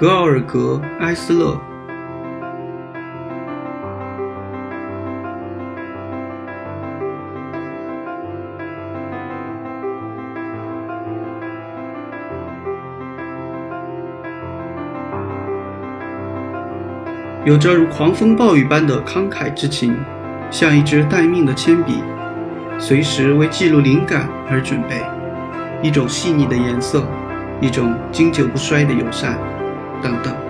格奥尔格·埃斯勒。有着如狂风暴雨般的慷慨之情，像一支待命的铅笔，随时为记录灵感而准备。一种细腻的颜色，一种经久不衰的友善，等等。